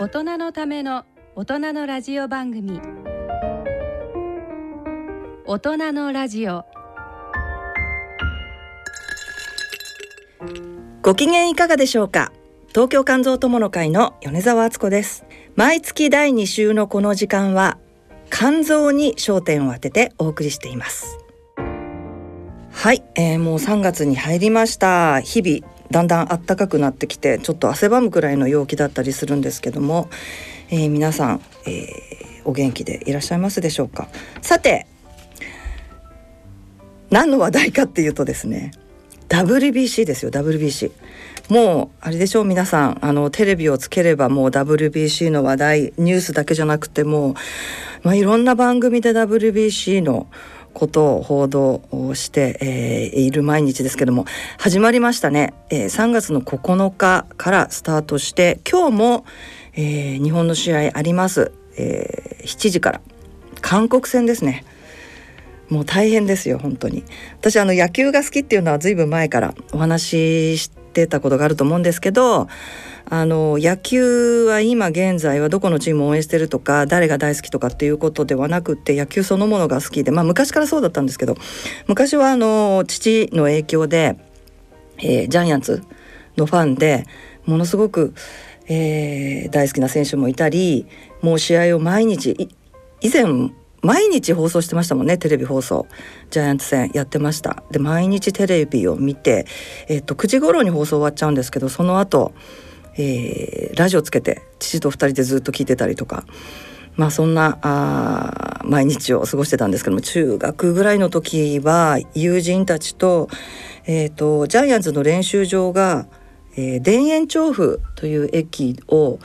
大人のための大人のラジオ番組。大人のラジオ。ご機嫌いかがでしょうか？東京肝臓友の会の米澤敦子です。毎月第2週のこの時間は肝臓に焦点を当ててお送りしています。はい、えー、もう3月に入りました。日々だんだん暖かくなってきてちょっと汗ばむくらいの陽気だったりするんですけども、えー、皆さん、えー、お元気でいらっしゃいますでしょうか？さて何の話題かっていうとですね WBC ですよ WBC もうあれでしょう皆さんあのテレビをつければもう WBC の話題ニュースだけじゃなくてもう、まあ、いろんな番組で WBC のことを報道して、えー、いる毎日ですけども始まりましたね、えー、3月の9日からスタートして今日も、えー、日本の試合あります、えー、7時から。韓国戦ですね。もう大変ですよ本当に。私あの野球が好きっていうのはずいぶん前からお話ししてたことがあると思うんですけどあの野球は今現在はどこのチームを応援してるとか誰が大好きとかっていうことではなくて野球そのものが好きでまあ昔からそうだったんですけど昔はあの父の影響で、えー、ジャイアンツのファンでものすごく、えー、大好きな選手もいたりもう試合を毎日以前毎日放送してましたもんねテレビ放送。ジャイアンツ戦やってました。で毎日テレビを見て、えっと9時頃に放送終わっちゃうんですけどその後えー、ラジオつけて父と2人でずっと聞いてたりとか。まあそんなあ毎日を過ごしてたんですけども中学ぐらいの時は友人たちと,、えーと、ジャイアンツの練習場が、えー、田園調布という駅を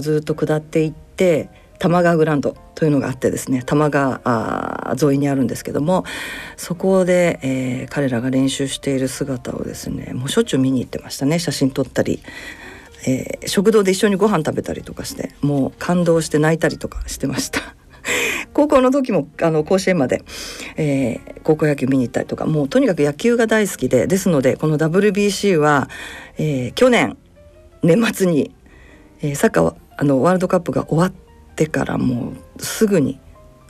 ずっと下っていって玉川グランドというのがあってですね玉川沿いにあるんですけどもそこで、えー、彼らが練習している姿をですねもうしょっちゅう見に行ってましたね写真撮ったりえー、食堂で一緒にご飯食べたりとかしてもう感動して泣いたりとかしてました。高校の時もあの甲子園まで、えー、高校野球見に行ったりとかもうとにかく野球が大好きでですのでこの WBC は、えー、去年年末に、えー、サッカーあのワールドカップが終わってからもうすぐに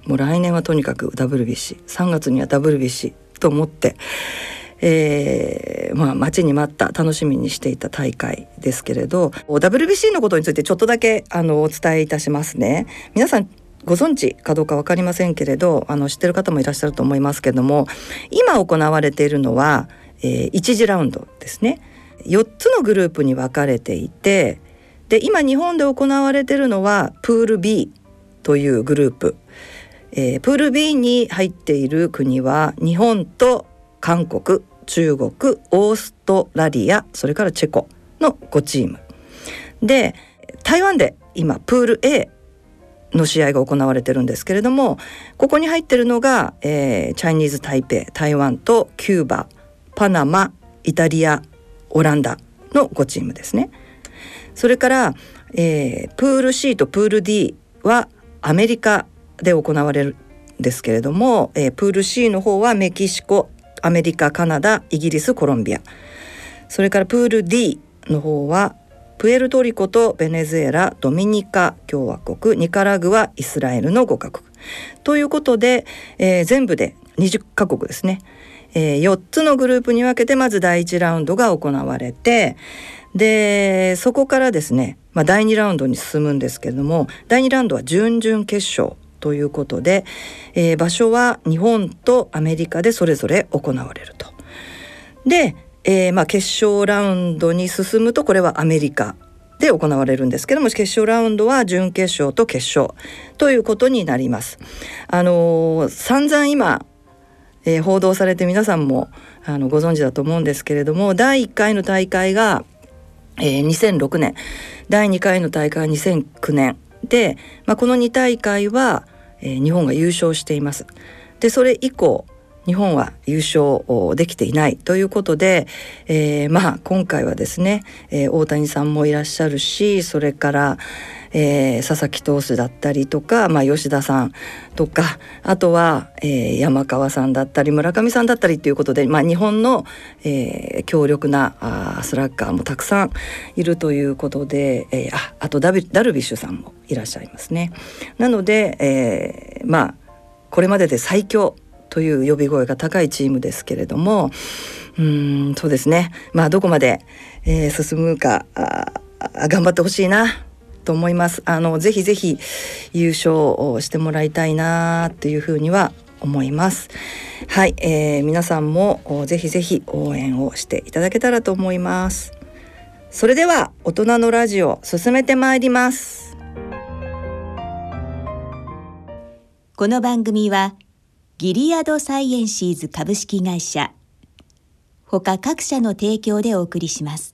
もう来年はとにかく WBC3 月には WBC と思ってえー、まあ、待ちに待った楽しみにしていた大会ですけれど WBC のことについてちょっとだけあのお伝えいたしますね。皆さんご存知かどうか分かりませんけれどあの知ってる方もいらっしゃると思いますけども今行われているのは、えー、1次ラウンドですね。4つのグループに分かれていてで今日本で行われているのはプール B というグループ、えー、プール B に入っている国は日本と韓国。中国オーストラリアそれからチェコの5チームで台湾で今プール A の試合が行われてるんですけれどもここに入ってるのが、えー、チャイニーズ台北台湾とキューバパナマイタリアオランダの5チームですね。それから、えー、プール C とプール D はアメリカで行われるんですけれども、えー、プール C の方はメキシコアメリカカナダイギリスコロンビア。それからプール D の方はプエルトリコとベネズエラドミニカ共和国ニカラグアイスラエルの5カ国ということで、えー、全部で20カ国ですね、えー、4つのグループに分けてまず第1ラウンドが行われてでそこからですね、まあ、第2ラウンドに進むんですけれども第2ラウンドは準々決勝ということで、えー、場所は日本とアメリカでそれぞれ行われると。で、えー、まあ決勝ラウンドに進むとこれはアメリカで行われるんですけども決勝ラウンドは準決勝と決勝ということになります。あのー、散々今、えー、報道されて皆さんもあのご存知だと思うんですけれども第1回の大会が、えー、2006年第2回の大会は2009年で、まあ、この2大会はえ、日本が優勝しています。でそれ以降日本は優勝できていないということで、えー、まあ今回はですね、えー、大谷さんもいらっしゃるしそれから、えー、佐々木投手だったりとか、まあ、吉田さんとかあとは、えー、山川さんだったり村上さんだったりということで、まあ、日本の、えー、強力なあスラッガーもたくさんいるということで、えー、ああとダビダルビッシュさんもいらっしゃいますね。なので、えー、まあこれまでで最強という呼び声が高いチームですけれどもうんそうですねまあどこまで、えー、進むか頑張ってほしいなと思います。あのぜひぜひ優勝をしてもらいたいなっていうふうには思います。はい、えー、皆さんもぜひぜひ応援をしていただけたらと思います。それでは大人のラジオ進めてまいります。この番組はギリアドサイエンシーズ株式会社他各社の提供でお送りします。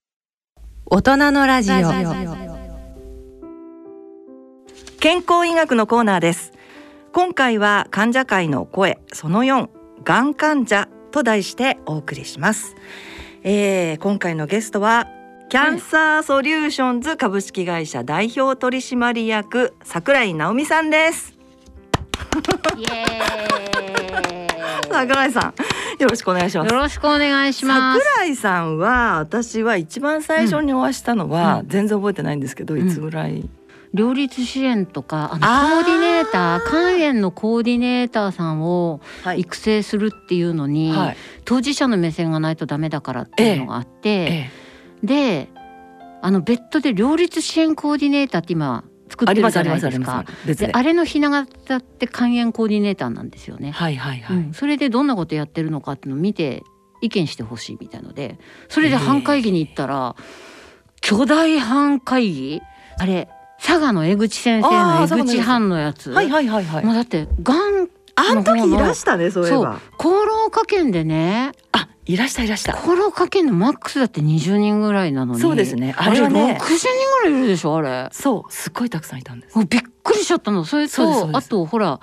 大人のラジオ。健康医学のコーナーです。今回は患者会の声その4がん患者と題してお送りします、えー、今回のゲストはキャンサーソリューションズ株式会社代表取締役桜井直美さんです。桜井さんよろしくお願いします。よろしくお願いします。桜井さんは私は一番最初にお会いしたのは、うん、全然覚えてないんですけど、いつぐらい、両立支援とかあのコーディネーター肝炎のコーディネーターさんを育成するっていうのに、はい、当事者の目線がないとダメだからっていうのがあって、ええ、であの別途で両立支援コーディネーターって今作ってるじゃないですか。であれのひな形って肝炎コーディネーターなんですよね。はいはいはい。うん、それでどんなことやってるのかっていうのを見て意見してほしいみたいので、それで班会議に行ったら巨大班会議？あれ佐賀の江口先生の江口班のやつ？はいはいはいはい。もうだってがんあの時いらしたねそういえば。厚労科研でね。あいらしたいらした。コロかけのマックスだって20人ぐらいなのに。そうですね。あれはね、60人ぐらいいるでしょあれ。そう、すっごいたくさんいたんです。びっくりしちゃったの。それとあとほら。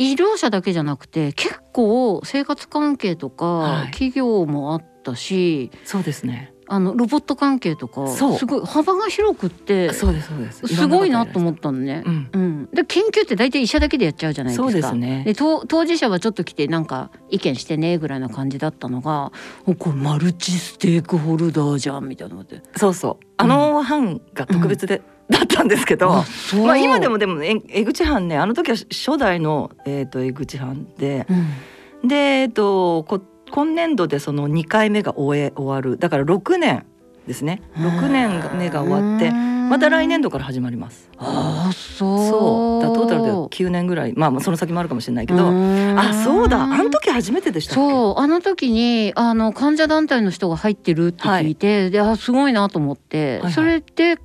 医療者だけじゃなくて結構生活関係とか企業もあったし、はい、そうですねあのロボット関係とかすごい幅が広くってそうですそうです。すごいなと思ったのね。うん、うん、で研究って大体医者だけでやっちゃうじゃないですか。そうですね。で当事者はちょっと来てなんか意見してねぐらいな感じだったのがこれマルチステークホルダーじゃんみたいなので。そうそう。あの班が特別で、うん、だったんですけど、まあ今でもでも江口班ねあの時は初代のえっ、ー、と江口班で、うん、でえっ、ー、とこ今年度でその2回目が終え終わる。だから6年ですね。6年目が終わってまた来年度から始まります。あそう。そう。だトータルで9年ぐらい。まあその先もあるかもしれないけど。あそうだ。あの時初めてでしたそう。あの時にあの患者団体の人が入ってるって聞いて、はい、であすごいなと思って、はいはい、それで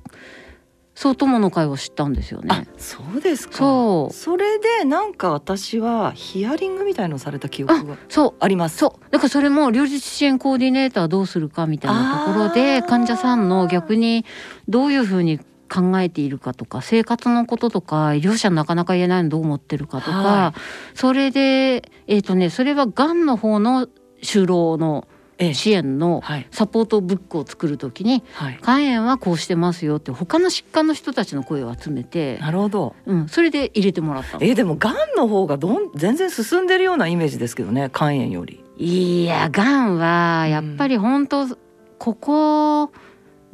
そう友の会を知ったんですよね。そうですか。そう。それでなんか私はヒアリングみたいのされた記憶がそうあります。そう。だからそれも両立支援コーディネーターどうするかみたいなところで患者さんの逆にどういうふうに考えているかとか生活のこととか医療者なかなか言えないのどう思ってるかとか、はい、それでえっ、ー、とねそれはがんの方の就労の支援のサポートブックを作るときに、はい、肝炎はこうしてますよって他の疾患の人たちの声を集めてなるほど、うん、それで入れてもらったえー、でもがんの方がどん全然進んでるようなイメージですけどね肝炎より。いやがんはやっぱり本当、うん、ここ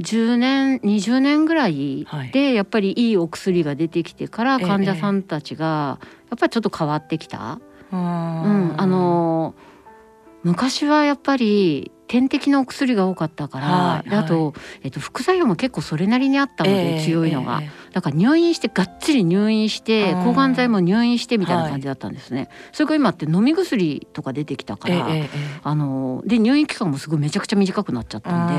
10年20年ぐらいでやっぱりいいお薬が出てきてから患者さんたちがやっぱりちょっと変わってきた？えー、うん、あのー昔はやっぱり点滴のお薬が多かったから、はいであと、えっと、副作用も結構それなりにあったので、強いのが、だから入院してがっつり入院して抗がん剤も入院してみたいな感じだったんですね。それから今って飲み薬とか出てきたから、ええええあので入院期間もすごいめちゃくちゃ短くなっちゃったんで、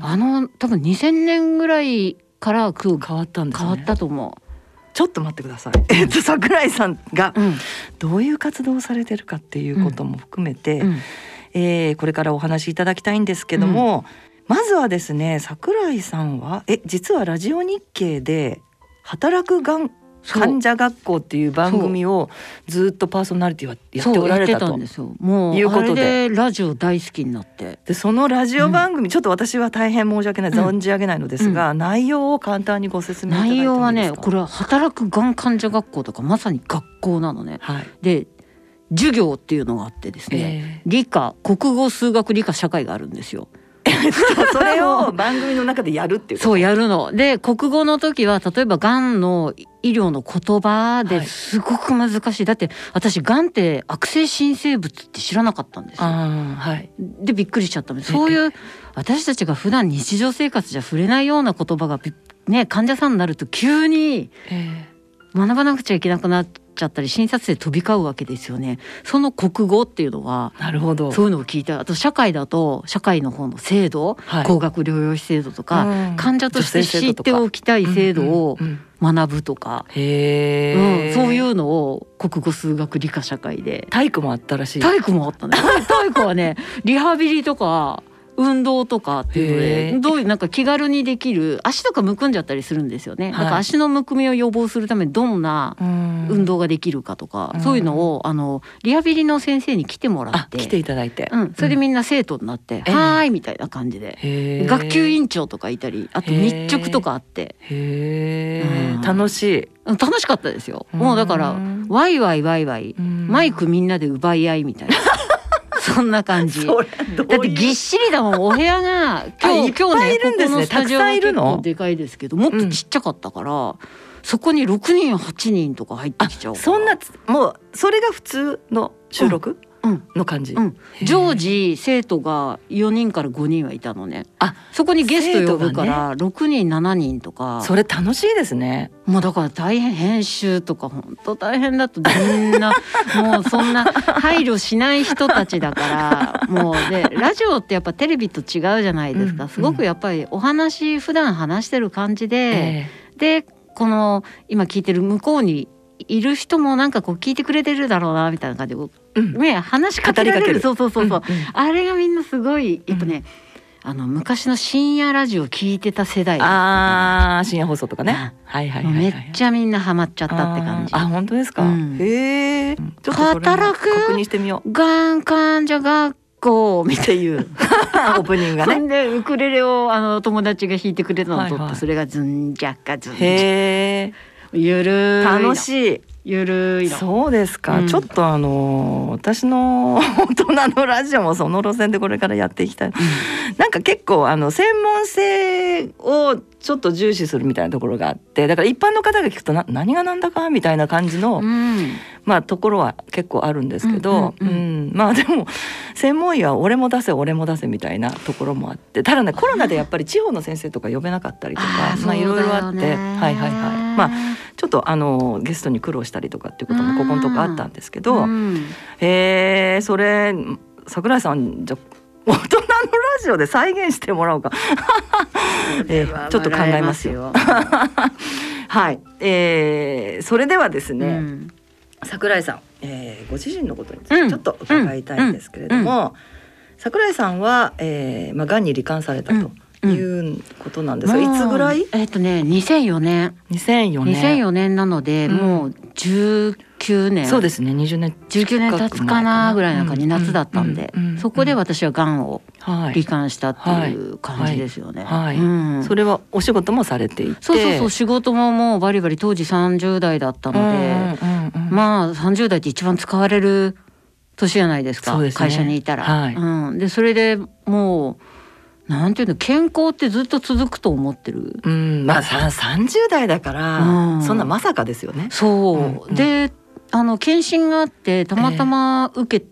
ああの多分2000年ぐらいから変わったんですね。変わったと思ちょっと待ってください。えっと桜井さんがう。うんどういう活動をされてるかっていうことも含めて、うんえーこれからお話しいただきたいんですけども、まずはですね桜井さんはえ実はラジオ日経で働くがん患者学校っていう番組をずっとパーソナリティはやっておられたと。そうやってたんですよ。もういうことで。ラジオ大好きになって。でそのラジオ番組、ちょっと私は大変申し訳ないうん存じ上げないのですが、内容を簡単にご説明内容はねこれは働くがん患者学校とかまさに学校なのね。はい、で授業っていうのがあってですね、え理科国語数学理科社会があるんですよ。ー それを番組の中でやるっていうそうやるの。で国語の時は例えばがんの医療の言葉はい。ですごく難しい、だって私がんって悪性新生物って知らなかったんですよ。はい。でびっくりしちゃったのそういう私たちが普段日常生活じゃ触れないような言葉がびね患者さんになると急にえ。学ばなくちゃいけなくなっちゃったり診察で飛び交うわけですよね。その国語っていうのはーなるほど。そういうのを聞いてあと社会だと社会の方の制度、はい。高額療養費制度とか、うん。患者として知っておきたい制度をうんうんうん学ぶとか、へえ、うん、そういうのを国語数学理科社会で。体育もあったらしい。体育もあったね。体育はねリハビリとか運動とかっていうのでどういうなんか気軽にできる足とかむくんじゃったりするんですよね、はい。なんか足のむくみを予防するためにどんなうん。運動ができるかとか、うん。そういうのをあのリハビリの先生に来てもらって。あ来ていただいて。うん、それでみんな生徒になって「ええ。はーい」みたいな感じで、学級委員長とかいたりあと日直とかあって。うん。楽しい。うん楽しかったですよ。もうだからうんワイワイワイワイマイクみんなで奪い合いみたいなそんな感じ。だってぎっしりだもんお部屋が。今日今日ねいるんですね。ここのスタジオたくさがんいるの？結構でかいですけどもっとちっちゃかったから、そこに6人8人とか入ってあきちゃうそんなつもうそれが普通の収録？うんの感じ。うん、常時生徒が4人から5人はいたのね。あそこにゲスト呼ぶか生ら6人7人とか。それ楽しいですね。もうだから大変編集とか本当大変だとみんな もうそんな配慮しない人たちだからもうでラジオってやっぱテレビと違うじゃないですか、うんすごくやっぱりお話普段話してる感じで、え。でこの今聞いてる向こうにいる人もなんかこう聞いてくれてるだろうなみたいな感じでうん。うね話しかけられる。語りかける。そうそうそうそう、うんうん。あれがみんなすごいやっぱね、あの昔の深夜ラジオ聞いてた世代ああ深夜放送とかね。はいはいはいめっちゃみんなハマっちゃったって感じ。あ本当ですか？うん。へえ。ちょっとそれも働く確認してみよう。がん患者学校みたいいう オープニングがそね。んでウクレレをあの友達が弾いてくれたのを撮って、はいはい。それがズンジャッカズンジャッへえ。ゆる楽しい。ゆるいの。そうですか、うん。ちょっとあの私の 大人のラジオもその路線でこれからやっていきたい、なんか結構あの専門性をちょっと重視するみたいなところがあって。だから一般の方が聞くとな何がなんだかみたいな感じの、うんまあところは結構あるんですけど、うんうんうん。うん。まあでも専門医は俺も出せ俺も出せみたいなところもあってただねコロナでやっぱり地方の先生とか呼べなかったりとかーまあいろいろあってはいはいはい。まあちょっとあのゲストに苦労したりとかっていうこともここのとこあったんですけど、うん。へえそれ桜井さんじゃ大人のラジオで再現してもらおうか、えーちょっと考えますよ。はい、えーそれではですね、うん桜井さん、えーご自身のことについうん。てちょっと伺いたいんですけれども、桜井さんは、えーまあ癌に罹患されたということなんですが、いつぐらい？えっとね2004年。2004年。2004年なので、うん。もう19年。そうですね。20年19年経つかなぐらいな感じ、うん夏だったんで、そこで私はがんを罹はい、患したっていう感じですよね。はい。うん。それはお仕事もされていて。そうそうそう。仕事ももうバリバリ当時30代だったので、まあ30代って一番使われる年じゃないですか。ね。会社にいたら。はい。うん、でそれでもうなんていうの健康ってずっと続くと思ってる？うん、まあさ30代だから、うん。そんなまさかですよね。そう、うんうん。であの検診があってたまたま受け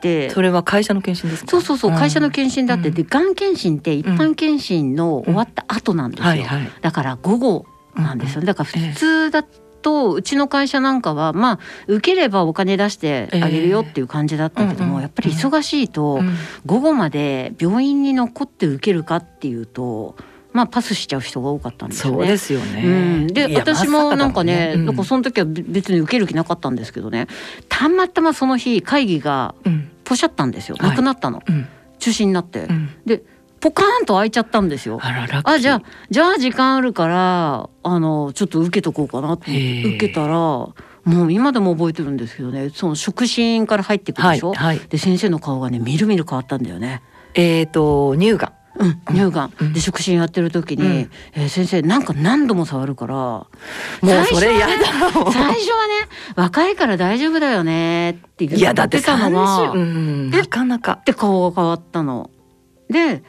てそれは会社の検診ですか？そうそうそう会社の診検診だって、うん。でがん検診って一般検診の終わった後なんですよ、はいはい。だから午後なんですよ。ねだから普通だとうちの会社なんかはまあ受ければお金出してあげるよっていう感じだったけども、ええうんうん。やっぱり忙しいとうん。午後まで病院に残って受けるかっていうとまあパスしちゃう人が多かったんですよね。そうですよね、うん、で私もなんかね、まさなんかその時はべ別に受ける気なかったんですけどね。たまたまその日会議がうん。ポシャったんですよ。はい。なくなったの、うん。中止になって、うん。でポカーンと開いちゃったんですよ。あじゃあじゃあ時間あるからあのちょっと受けとこうかなって受けたらもう今でも覚えてるんですけどね。その触診から入ってくるでしょ、はいはい。で先生の顔がねみるみる変わったんだよね。えっ、と乳がんうん、乳がん、うん。で触診やってる時に、うん。えー先生なんか何度も触るからももうそれやだ最初はね若いから大丈夫だよねって言ってたのが、30うんえなかなか。って顔が変わったの。で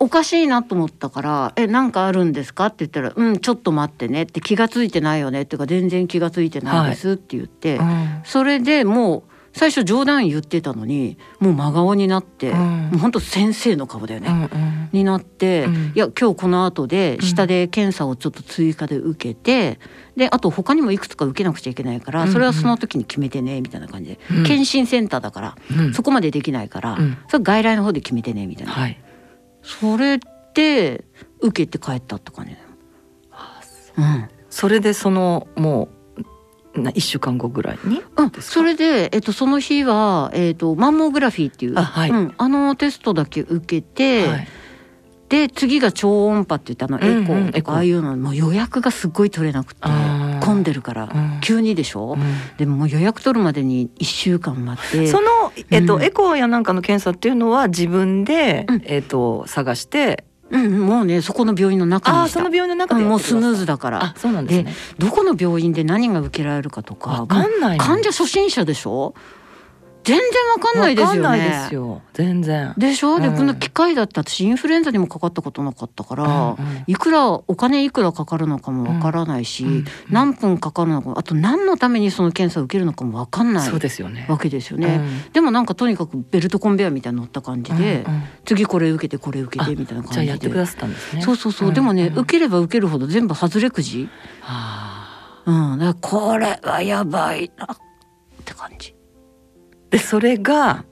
おかしいなと思ったから「えなんかあるんですか?」って言ったら「うんちょっと待ってね」って「気がついてないよね」っていうか「全然気がついてないです」って言って、うん。それでもう最初冗談言ってたのにもう真顔になって、うん。もう本当先生の顔だよね。うんうん。になって、うん。いや今日この後で下で検査をちょっと追加で受けて、であと他にもいくつか受けなくちゃいけないから、うんうん。それはその時に決めてねみたいな感じで、うん。検診センターだから、うん。そこまでできないから、うん。それ外来の方で決めてねみたいな、はい。それで受けて帰ったって感じだよ。うん。それでそのもうな一週間後ぐらいに？うん、それで、えっと、その日は、えっと、マンモグラフィーっていうあはい。うん、あのテストだけ受けて、はい。で次が超音波って言ってあのエコー。とかああいうのもう予約がすっごい取れなくて混んでるから、うん。急にでしょ、うん。でももう予約取るまでに1週間待って。その、えっとうん。エコーやなんかの検査っていうのは自分で、うん。えっと探してうん、もうねそこの病院の中にその病院の中でうんもうスムーズだから。あそうなんですね。どこの病院で何が受けられるかとかわかんないの。患者初心者でしょ？全然わかんないですよね。わかんないですよ。全然。でしょ、でうん。この機械だって私インフルエンザにもかかったことなかったから、うんうんいくらお金いくらかかるのかもわからないし、うんうん何分かかるのかあと何のためにその検査を受けるのかもわかんないそうですよね。わけですよね。でもなんかとにかくベルトコンベヤーみたいに乗った感じうんで、うんうん。次これ受けてこれ受けてみたいな感じで。じやってくださったんですね。そうそうそう、んでもね、うん受ければ受けるほど全部外れくじ、あうん、だからこれはやばいなって感じ。ーでそれが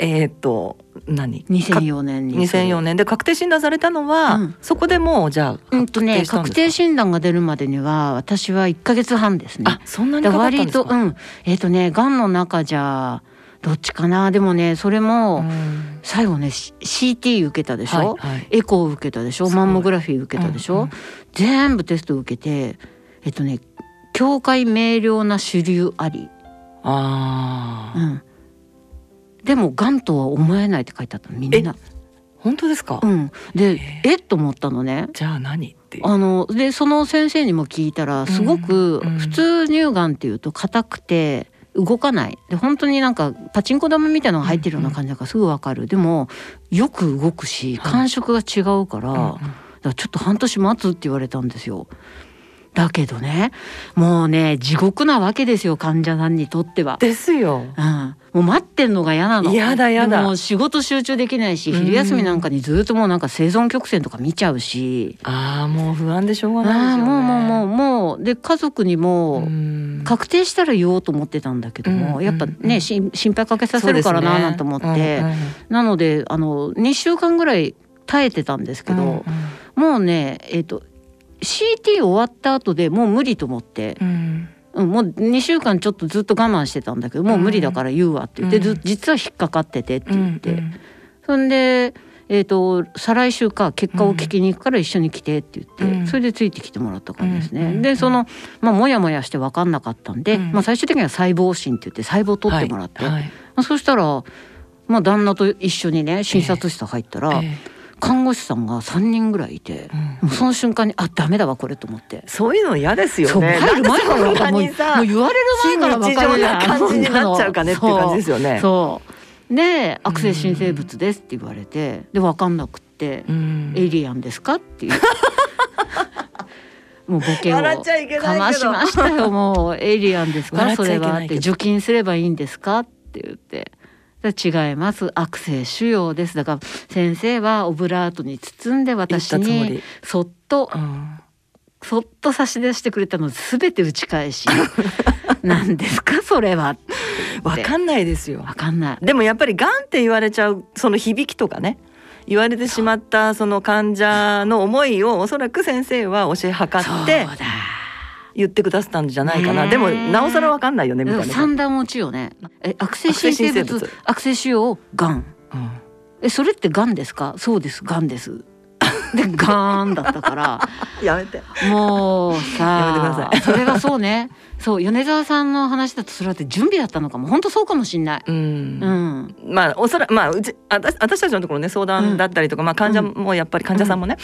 えっ、と何？2004年にそれ2004年。で確定診断されたのは、うん。そこでもうじゃあうんとね確定診断が出るまでには私は1ヶ月半ですね。あそんなにだかかったん割ですか？とうん。えっ、とねがんの中じゃどっちかな？でもねそれも、うん。最後ね CT 受けたでしょ、はいはい。エコー受けたでしょ？マンモグラフィー受けたでしょ、うんうん。全部テスト受けてえっとね境界明瞭な主流あり、ああ、うん、でもがんとは思えないって書いてあったのみんな。本当ですか、うん、でへえ。っと思ったのね。じゃあ何ってあのでその先生にも聞いたらすごく普通乳がんっていうと硬くて動かない。で本当になんかパチンコ玉みたいなのが入ってるような感じだからすぐわかる。でもよく動くしはい。感触が違うから,、だからちょっと半年待つって言われたんですよ。だけどねもうね地獄なわけですよ患者さんにとっては。ですよ。うん、もう待ってんのが嫌なの。やだやだ。でももう仕事集中できないしうん昼休みなんかにずっともうなんか生存曲線とか見ちゃうし。ああもう不安でしょうがあないですよね。あもうもうもうもう。で家族にもうん。確定したら言おうと思ってたんだけども、うんやっぱね、心配かけさせるからななんて思って、うんうんなのであの2週間ぐらい耐えてたんですけど、うん。もうねえっ、と CT 終わった後でもう無理と思って、うん。うん、もう2週間ちょっとずっと我慢してたんだけどもう無理だから言うわって言って、うん。ず実は引っかかっててって言って、うんそんで、えー、と再来週か結果を聞きに行くから一緒に来てって言って、うん。それでついてきてもらった感じですね。うんでそのまあもやもやして分かんなかったんで、うん。まあ、最終的には細胞診って言って細胞を取ってもらって、はいはい。まあ、そしたら、まあ、旦那と一緒にね診察室入ったら、え看護師さんが3人ぐらいいてえ、うんもうその瞬間にあダメだわこれと思って。そういうの嫌ですよね。入る前からもう言われる前から分かるな感じになっちゃうかねっていう感じですよね。そうで悪性新生物ですって言われてで分かんなくってうん「エイリアンですか?」っていう。もうボケをかましましたよもう「エイリアンですか？笑っちゃいそれは」って「除菌すればいいんですか?」って言って違います。悪性腫瘍です。だから先生はオブラートに包んで私言ったつもにり。そっとうん。そっと差し出してくれたの全て打ち返し。何ですか？それは。わかんないですよ。わかんない。でもやっぱりがんって言われちゃうその響きとかね。言われてしまったその患者の思いをおそらく先生は教えはかってそうだ言ってくださったんじゃないかな、でもなおさらわかんないよねみたいな、三段落ちよね。え悪性新生物悪性腫瘍がんうん。えそれってがんですか？そうですがんです。でがんだったから。やめて。もうやめてくだささい。それがそうねそう米沢さんの話だとそれだって準備だったのかも。本当そうかもしんない。うん。うん、まあおそらくまあうちあた私たちのところね相談だったりとか、まあ患者もやっぱり患者さんもね、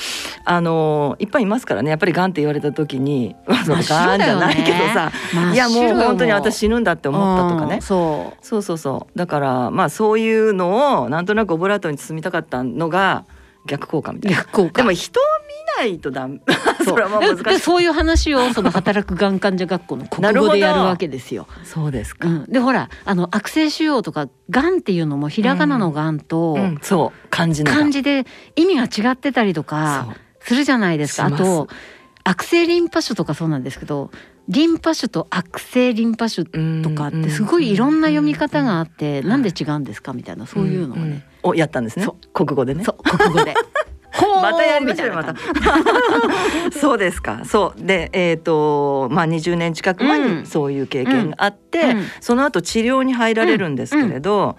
あのいっぱいいますからねやっぱりがんって言われた時にまあそのがんじゃないけどさ、いやもう本当に私死ぬんだって思ったとかね、うんそそうそうそう。だからまあそういうのをなんとなくオブラートに包みたかったのが逆効果みうたいな。逆効果。でも人を見ないとダメ。それはまあ難しい。でそういう話をその働くがん患者学校の国語でやるわけですよ。そうですか、うん、でほらあの悪性腫瘍とかがんっていうのもひらがなのがんとうん。そう。漢字漢字で意味が違ってたりとかするじゃないですか。す。と悪性リンパ腫とかそうなんですけどリンパ腫と悪性リンパ腫とかってすごいいろんな読み方があってうん。なんで違うんですかみたいなそういうのをね、ん。ん。をやったんですね。そ国語でね。そう国語でまたやりましょうよまた。そうですか。そう。でえっ、とまあ20年近く前うん。にそういう経験があって、うん。その後治療に入られるんですけれど、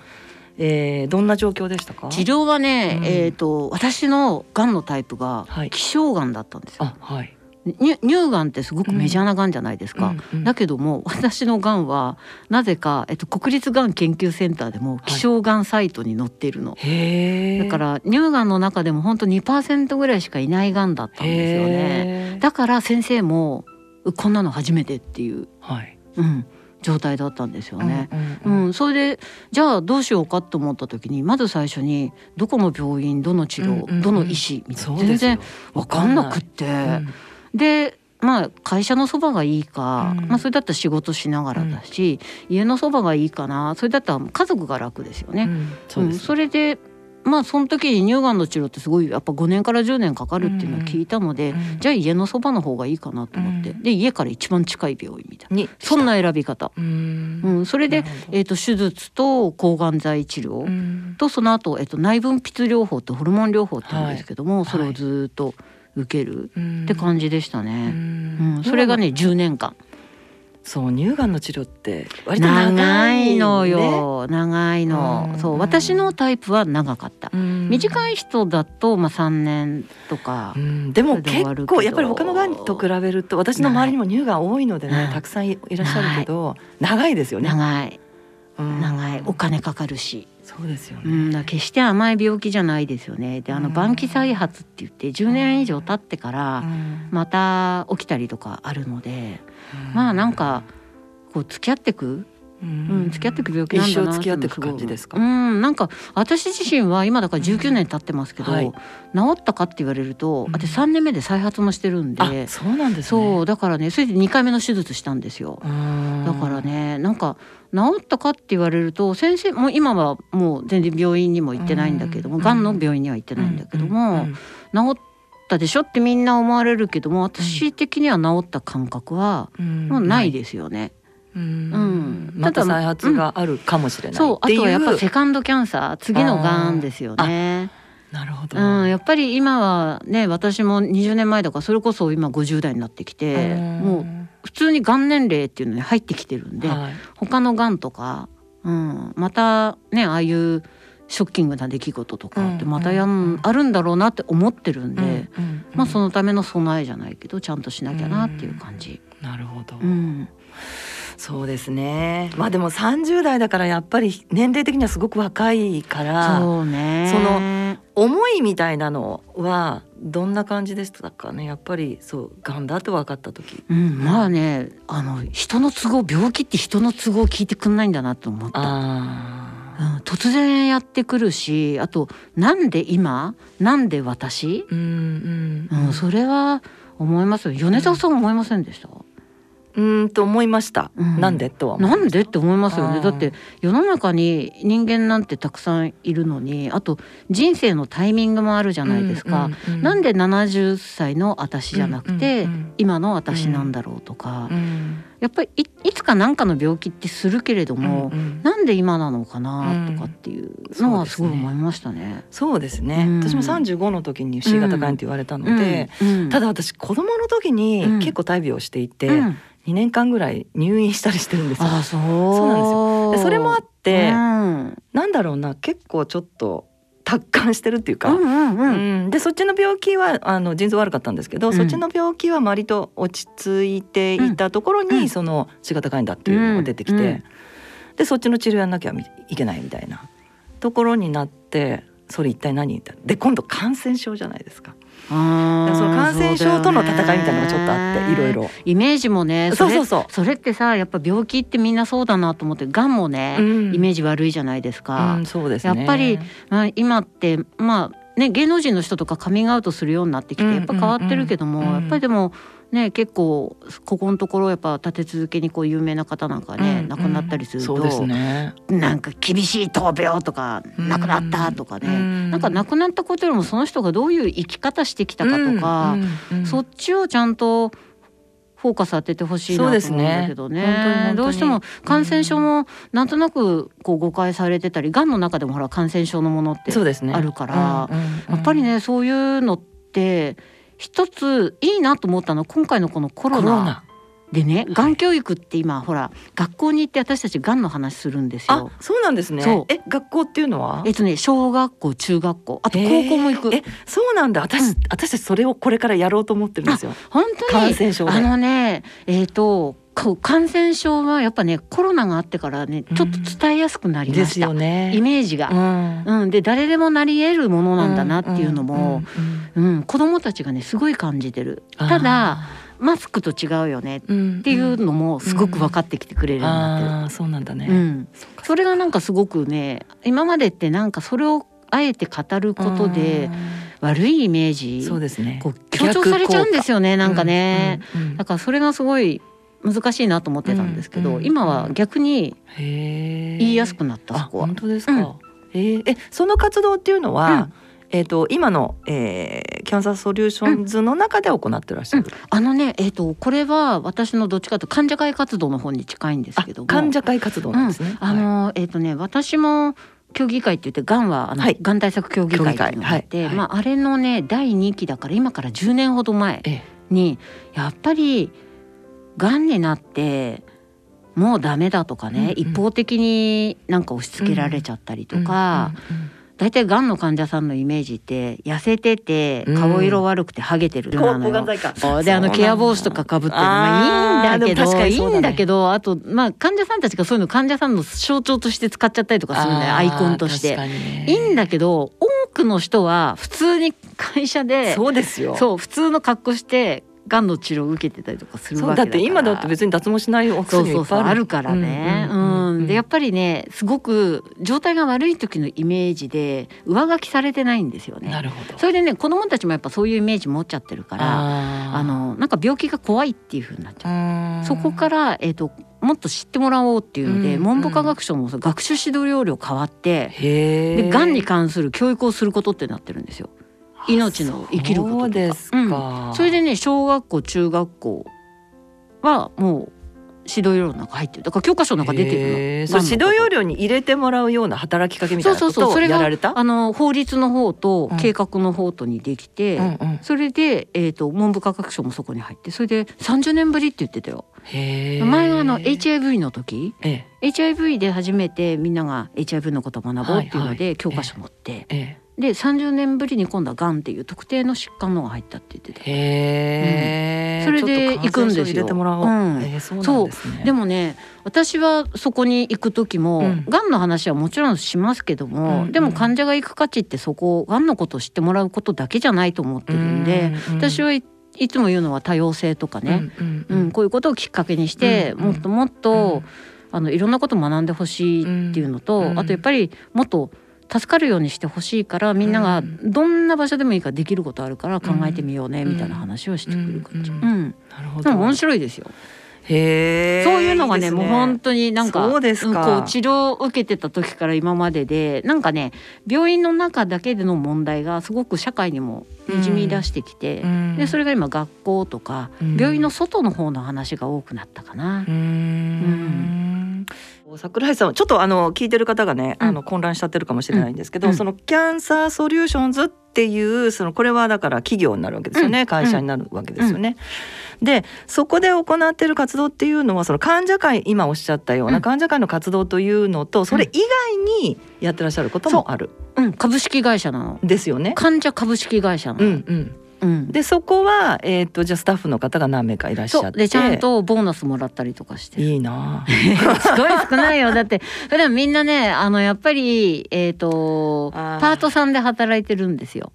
えーどんな状況でしたか？治療はね、うん。えっ、と私のがんのタイプがはい。希少がんだったんですよ。あはい乳乳がんってすごくメジャーながんじゃないですか。うんうんだけども 私のがんはなぜか、えっと、国立がん研究センターでも希少がんサイトに載っているの。へえ。だから乳がんの中でも本当2%ぐらいしかいないがんだったんですよね。だから先生もうこんなの初めてっていう、はい。うん、状態だったんですよね。うんうんうん、それでじゃあどうしようかと思った時にまず最初にどこの病院どの治療、どの医師みたいな。全然分かんなくって、うんでまあ会社のそばがいいか、うん。まあ、それだったら仕事しながらだし、家のそばがいいかなそれだったら家族が楽ですよね。うんそれでまあその時に乳がんの治療ってすごいやっぱ5年から10年かかるっていうのを聞いたので、うん。じゃあ家のそばの方がいいかなと思って、うん。で家から一番近い病院みたいな。にそんな選び方。うん。うん、それでえー、と手術と抗がん剤治療、うん。とその後、えー、と内分泌療法とホルモン療法って言うんですけども、い。それをずーっと受けるうん。って感じでしたね。ううん。んそれがね10年間。そう乳がんの治療って割と長長いいのねよ。長いの。うん。そう私のタイプは長かった。うん。短い人だとまあ3年とか。うん。でも結構やっぱり他のがんと比べると私の周りにも乳がん多いのでねはいたくさんいいらっしゃるけど長いですよね。長い。うん。長い。お金かかるし、そうですよね。うん、決して甘い病気じゃないですよね。であのうん。晩期再発って言って10年以上経ってからうん。また起きたりとかあるのでまあなんかこう付き合ってく、ううん、付き合ってく病気なんだな付き合ってく感じですか？うんなんか私自身は今だから19年経ってますけど、うんはい。治ったかって言われると、うん。あと3年目で再発もしてるんで、あそうなんですね。そうだからねそれで2回目の手術したんですよ。うんだからねなんか治ったかって言われると先生もう今はもう全然病院にも行ってないんだけどもうん。がんの病院には行ってないんだけども、治ったでしょってみんな思われるけども私的には治った感覚はうん。もうないですよね。うん。うん。また再発があるかもしれないそうあとはやっぱセカンドキャンサー次のがんですよね。なるほど。うん、やっぱり今はね私も20年前だからそれこそ今50代になってきてもう普通にがん年齢っていうのに入ってきてるんで、はい。他のがんとか、うん、またねああいうショッキングな出来事とかってうん。またやん、うんあるんだろうなって思ってるんで、うん。うん。まあそのための備えじゃないけどちゃんとしなきゃなっていう感じ。なるほど、うん、そうですね。まあでも30代だからやっぱり年齢的にはすごく若いからそうね。その思いみたいなのはどんな感じでしたかね？やっぱりそうがんだって分かった時。うん、まあねあの人の都合病気って人の都合を聞いてくんないんだなと思った。あうん、突然やってくるしあとなんで今？なんで私、ーうんうん。うん、それは思いますよ。米沢さん思いませんでした、うーんと思いました、うん。なんでとはなんでって思いますよね。だって世の中に人間なんてたくさんいるのにあと人生のタイミングもあるじゃないですか、うんうんうんなんで70歳の私じゃなくて、うんうんうん今の私なんだろうとか、うんやっぱりいいつか何かの病気ってするけれども、うんうん。なんで今なのかなとかっていうのはすごい思いましたね。そうですね、うん。私も35の時に C 型肝炎って言われたので、うん。ただ私子供の時にうん。結構大病をしていて、うん。2年間ぐらい入院したりしてるんですよ。あそう。そうなんですよ。でそれもあって、うん。なんだろうな結構ちょっと達観してるっていうか、うんうんうん。うん。でそっちの病気はあの腎臓悪かったんですけど、うん。そっちの病気は割と落ち着いていたところに、うん。その C 型肝炎だっていうのが出てきて、でそっちの治療やんなきゃいけないみたいなところになってそれ一体何？で今度感染症じゃないですか。その感染症との戦いみたいなのがちょっとあっていろいろ。イメージもねれそうそうそうそれってさやっぱ病気ってみんなそうだなと思ってがんもね、うんイメージ悪いじゃないですか。うん、そうですね。やっぱりまあ、今ってまあね芸能人の人とかカミングアウトするようになってきてうんやっぱ変わってるけども、やっぱりでもね結構ここのところやっぱ立て続けにこう有名な方なんかね、うん亡くなったりすると、そうね。なんか厳しい闘病とかうん。亡くなったとかね、うん。なんか亡くなったことよりもその人がどういう生き方してきたかとか、そっちをちゃんとフォーカス当ててほしいなと思うんだけどね。ね。どうしても感染症もなんとなくこう誤解されてたりがんの中でもほら感染症のものって。あるからうんうんうん。やっぱりねそういうのって一ついいなと思ったのは今回のこのコロナ。でねがん教育って今ほら学校に行って私たちがんの話するんですあよ。、そうなんですね。そうえ、学校っていうのは？えっとね小学校中学校あと高校も行く。えそうなんだ。私、うん私たちそれをこれからやろうと思ってるんですよ。本当に？感染症であのねえっ、とこう感染症はやっぱねコロナがあってからねちょっと伝えやすくなりました、よね。イメージが。うん。うん、で誰でもなり得るものなんだなっていうのも、うんうん子供たちがねすごい感じてる。うんただ、マスクと違うよねっうんていうのもすごく分かってきてくれるようになってる。ああ、そうなんだね。うん、それがなんかすごくね今までってなんかそれをあえて語ることで悪いイメージそうですね。こう強調されちゃうんですよねなんかね、うん。うんうんだからそれがすごい難しいなと思ってたんですけど、うんうん今は逆に。言いやすくなった、あ、そこは。本。当ですか？えー。え、その活動っていうのは、えっと今の、えー、キャンサーソリューションズの中で行ってらっしゃる？あのねえっ、とこれは私のどっちかというと患者会活動の方に近いんですあけども。患者会活動なんですね。うん。あのえっ、とね私も協議会って言ってがんはあの、はい。がん対策協議会っていうのがあって、はい。まああれのね第2期だから今から10年ほど前ええ。にやっぱりがんになってもうダメだとかね、うんうん。一方的になんか押し付けられちゃったりとか、大体がんの患者さんのイメージって痩せててうん。顔色悪くてハゲてるなのよ。抗がんであのケア帽子とかかぶってるまあいいんだけどね。いんだけどあとまあ患者さんたちがそういうの患者さんの象徴として使っちゃったりとかするんだよアイコンとして。いいんだけど多くの人は普通に会社でそうですよ。そう普通の格好してがんの治療を受けてたりとかするわけだからだって今だって別に脱毛しないお薬いっぱいあるからね。うんうんうんうんでやっぱりねすごく状態が悪い時のイメージで上書きされてないんですよね。なるほど。それでね子供たちもやっぱそういうイメージ持っちゃってるからああのなんか病気が怖いっていう風になっちゃう。のそこから、えー、ともっと知ってもらおうっていうので、うん文部科学省も学習指導要領変わって。でがんに関する教育をすることってなってるんですよ。命の生きることとか。そうですか。それでね小学校中学校はもう指導要領の中入ってる。だから教科書の中出てるの。へー。そう指導要領に入れてもらうような働きかけみたいなことをやられた？あの法律の方とうん。計画の方とにできて、うんうん。それで、えー、と文部科学省もそこに入って。それで30年ぶりって言ってたよ。前はあの HIV の時。え HIV で初めてみんなが HIV のことを学ぼうっていうのはいはい。で教科書持って、ええで30年ぶりに今度はがんっていう特定の疾患のが入ったって言ってて。へえ、それで行くんですよ。そうですね。でもね私はそこに行く時も、うん。がんの話はもちろんしますけども、うん。でも患者が行く価値ってそこがんのことを知ってもらうことだけじゃないと思ってるんで、うん私はいいつも言うのは多様性とかね、うんうんうん。こういうことをきっかけにして、うんもっともっと、あのいろんなことを学んでほしいっていうのと、うん。あとやっぱりもっと助かるようにしてほしいからみんながうんどんな場所でもいいからできることあるから考えてみようねみたいな話をしてくる感じ。ううんん。なるほど。面白いですよ。へえ。そういうのがねいいですもう本当になんかそうですか。んこう治療を受けてた時から今まででなんかね病院の中だけでの問題がすごく社会にもにじみ出してきて、うん。でそれが今学校とか、うん。病院の外の方の話が多くなったかな。うーん桜井さんはちょっとあの聞いてる方がね、うん。あの混乱しちゃってるかもしれないんですけど、うん。そのキャンサーソリューションズっていうそのこれはだから企業になるわけですよね、うん。会社になるわけですよね。でそこで行っている活動っていうのはその患者会今おっしゃったよううなん。患者会の活動というのとそれ以外にやってらっしゃることもある、うん、株式会社なの。ですよね。患者株式会社なの。うんうん、うん。でそこは、えー、とじゃあスタッフの方が何名かいらっしゃって。でちゃんとボーナスもらったりとかして。いいな。あ すごい少ないよ。だって普段みんなねあのやっぱりえっ、とパートさんで働いてるんですよ。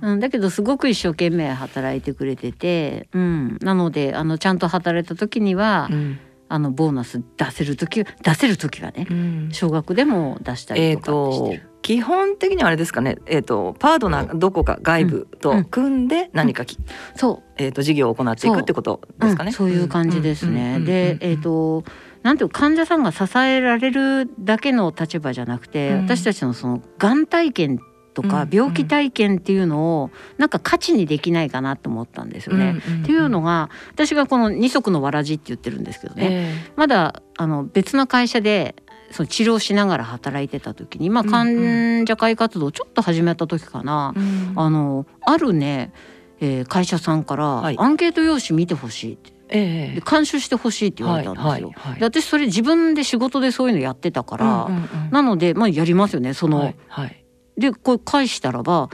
うん、だけどすごく一生懸命働いてくれてて、うん、なのであのちゃんと働いた時には、うん。あのボーナス出せる時出せる時はねうん。少額でも出したえー、りとかしてとる。基本的にはあれですかね、えー、とパートナーがどこか外部と組んで何かき、そう。えー、と事業を行っていくってことですかね。う。ん。そういう感じですね。うん。で、えっ、となんていうか患者さんが支えられるだけの立場じゃなくて、うん。私たちのそのがん体験とかうん。病気体験っていうのをなんか価値にできないかなと思ったんですよね。うん。うん。っていうのが私がこの二足のわらじって言ってるんですけどね、え。まだあの別の会社でその治療しながら働いてた時に、まあ、うん。うん患者会活動をちょっと始めた時かな、ーうん。あのあるね、えー会社さんからはい。アンケート用紙見てほしいって。えで監修してほしいって言われたんですよ。はいはいはい。で私それ自分で仕事でそういうのやってたから、うんうんうん。なのでまあやりますよねその。はいはい、でこれ返したらば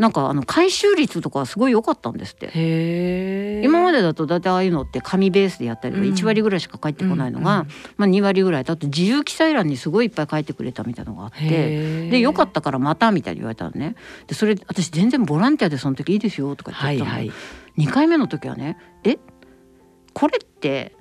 なんかあの回収率とかすごい良かったんですって。今までだと大体ああいうのって紙ベースでやったりとかうん。1割ぐらいしか返ってこないのが、うんうんまあ、2割ぐらい。だと自由記載欄にすごいいっぱい書いてくれたみたいなのがあって。でよかったからまたみたいに言われたのね。でそれ私全然ボランティアでその時いいですよとか言ってたの、はいはい。2回目の時はねえ？これって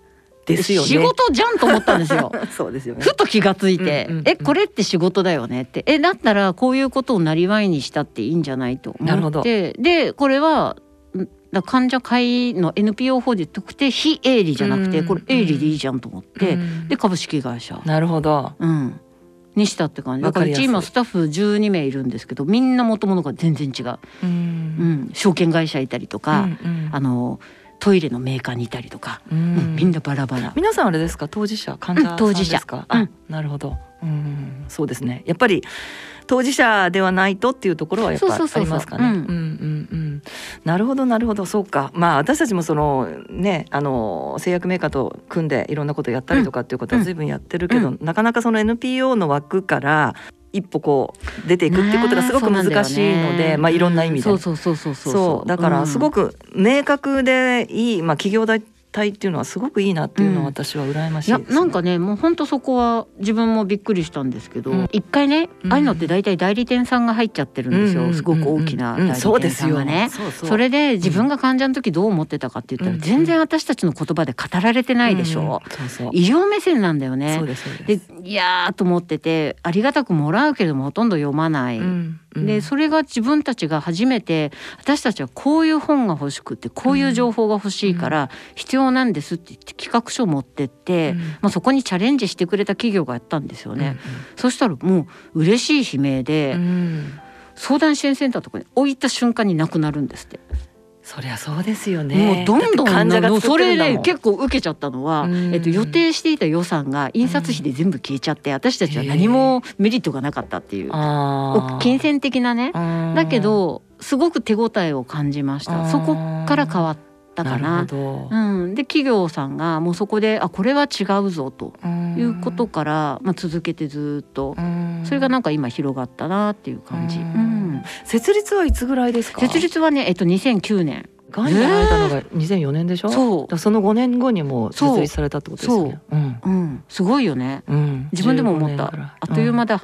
ですよね。仕事じゃんと思ったんですよ。そうですよね。ふと気がついて、うんうんうん。えこれって仕事だよねって。えだったらこういうことをなりわいにしたっていいんじゃないと思って。でこれはんだ患者会の NPO 法人特定非営利じゃなくてうんこれ営利でいいじゃんと思って、うんで株式会社、なるほど。うん、にしたって感じ。だからりやすい。ち今スタッフ12名いるんですけどみんな元々が全然違う、ううん。ん、証券会社いたりとか、うん。あのトイレのメーカーにいたりとか、ううんんみんなバラバラ。皆さんあれですか？当事者患者さん当事者。ですか、あうん。なるほど。うんそうですね。やっぱり当事者ではないとっていうところはやっぱありますかね？うん。うんうんうん。なるほどなるほど。そうか。まあ私たちもそのねあの製薬メーカーと組んでいろんなことやったりとかっていうことは随分やってるけど、うなかなかその NPO の枠から一歩こう出ていくっていうことがすごく難しいので、まあいろんな意味で、そうそうそうそうそうそう。だからすごく、く明確でいい、まあ、企業体っていうのはすごくいいなっていうのはうん。私は羨ましいやいです、ね。なんかねもう本当そこは自分もびっくりしたんですけど、うん。一回ね、うんああいうのって大体代理店さんが入っちゃってるんですよ、うんすごく大きなうん代理店そうですよさんがね。それで自分が患者の時どう思ってたかって言ったら、うん全然私たちの言葉で語られてないでしょ、うんそうそう。医療目線なんだよね。でいやーと思っててありがたくもらうけれどもほとんど読まない。うんうん。でそれが自分たちが初めて私たちはこういう本が欲しくてこういう情報が欲しいから必要なんですって言って企画書を持ってって、うん。まあ、そこにチャレンジしてくれた企業がやったんですよね。そしたらもう嬉しい悲鳴で、うん。うん相談支援センターとかに置いた瞬間になくなるんですって。そりゃそうですよね。もうどんどん患者がそれで結構受けちゃったのは、うん。えっと、予定していた予算が印刷費で全部消えちゃって私たちは何もメリットがなかったっていう、金銭的なね。うん。だけどすごく手応えを感じました。そこから変わったかななるほど。うん、で企業さんがもうそこであこれは違うぞということから、まあ、続けてずっと。うん。それがなんか今広がったなっていう感じ、ううん。ん、設立はいつぐらいですか？設立はね、えっと、2009年がん。になられたのが2004年でしょ？そう。だからその5年後にも設立されたってことですよね。う。ん。うん、すごいよね。うん。自分でも思っ15年たあっという間だ、